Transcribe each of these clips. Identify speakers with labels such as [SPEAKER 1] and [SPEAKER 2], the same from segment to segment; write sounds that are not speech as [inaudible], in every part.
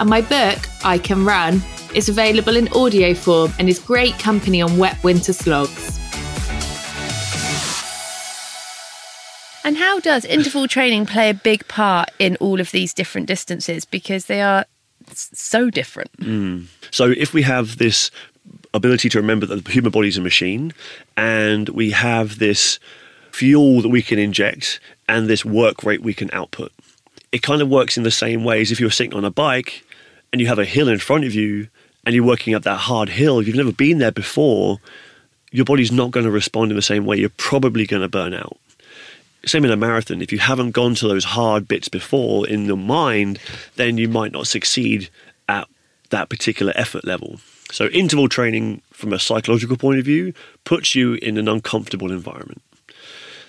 [SPEAKER 1] And my book, I Can Run, is available in audio form and is great company on wet winter slogs. And how does interval training play a big part in all of these different distances? Because they are so different.
[SPEAKER 2] Mm. So if we have this ability to remember that the human body is a machine and we have this fuel that we can inject and this work rate we can output. It kind of works in the same way as if you're sitting on a bike and you have a hill in front of you and you're working up that hard hill. If you've never been there before, your body's not going to respond in the same way. You're probably going to burn out. Same in a marathon. If you haven't gone to those hard bits before in the mind, then you might not succeed at that particular effort level. So, interval training from a psychological point of view puts you in an uncomfortable environment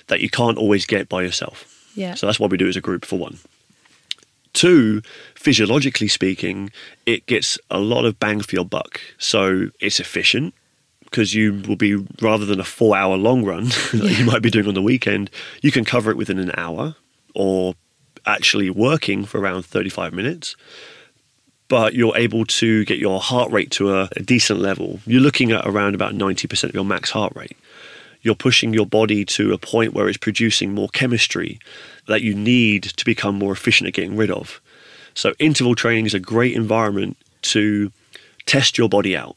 [SPEAKER 2] that you can't always get by yourself.
[SPEAKER 1] Yeah.
[SPEAKER 2] So that's why we do as a group for one. Two, physiologically speaking, it gets a lot of bang for your buck. So it's efficient because you will be rather than a four hour long run [laughs] that you might be doing on the weekend, you can cover it within an hour or actually working for around 35 minutes. But you're able to get your heart rate to a, a decent level. You're looking at around about 90% of your max heart rate you're pushing your body to a point where it's producing more chemistry that you need to become more efficient at getting rid of. So, interval training is a great environment to test your body out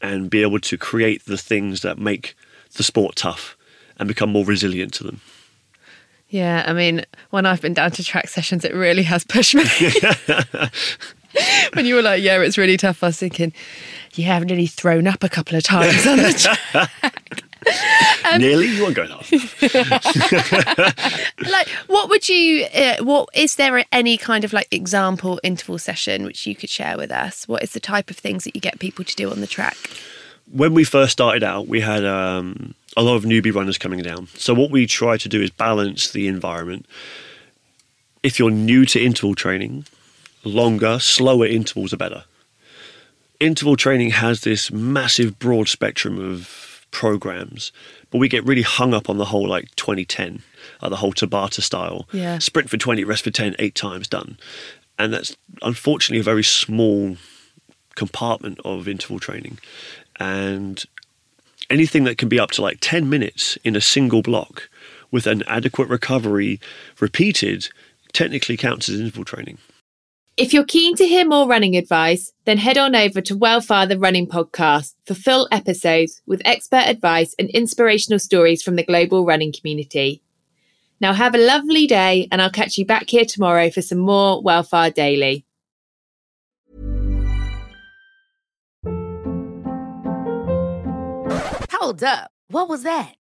[SPEAKER 2] and be able to create the things that make the sport tough and become more resilient to them.
[SPEAKER 1] Yeah, I mean, when I've been down to track sessions, it really has pushed me. [laughs] when you were like, yeah, it's really tough, I was thinking, you have nearly thrown up a couple of times on the [laughs] track.
[SPEAKER 2] Um, Nearly, you weren't going [laughs] off.
[SPEAKER 1] like, what would you? Uh, what is there any kind of like example interval session which you could share with us? What is the type of things that you get people to do on the track?
[SPEAKER 2] When we first started out, we had um, a lot of newbie runners coming down. So what we try to do is balance the environment. If you're new to interval training, longer, slower intervals are better. Interval training has this massive broad spectrum of programs, but we get really hung up on the whole like 2010, uh, the whole Tabata style.
[SPEAKER 1] Yeah.
[SPEAKER 2] Sprint for 20, rest for 10, eight times done. And that's unfortunately a very small compartment of interval training. And anything that can be up to like 10 minutes in a single block with an adequate recovery repeated technically counts as interval training.
[SPEAKER 1] If you're keen to hear more running advice, then head on over to Wellfar the Running Podcast for full episodes with expert advice and inspirational stories from the global running community. Now have a lovely day, and I'll catch you back here tomorrow for some more Wellfar Daily.
[SPEAKER 3] Hold up. What was that?